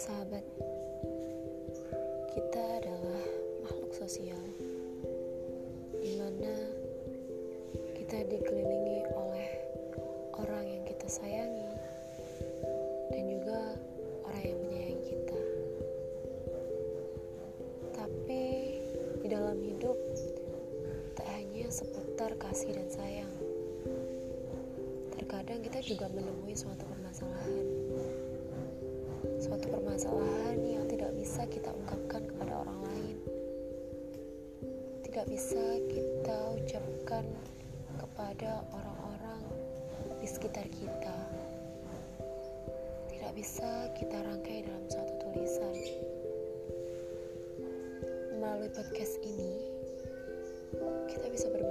Sahabat, kita adalah makhluk sosial di mana kita dikelilingi oleh orang yang kita sayangi dan juga orang yang menyayangi kita. Tapi di dalam hidup tak hanya seputar kasih dan sayang. Terkadang kita juga menemui suatu permasalahan suatu permasalahan yang tidak bisa kita ungkapkan kepada orang lain, tidak bisa kita ucapkan kepada orang-orang di sekitar kita, tidak bisa kita rangkai dalam suatu tulisan. Melalui podcast ini, kita bisa berbagi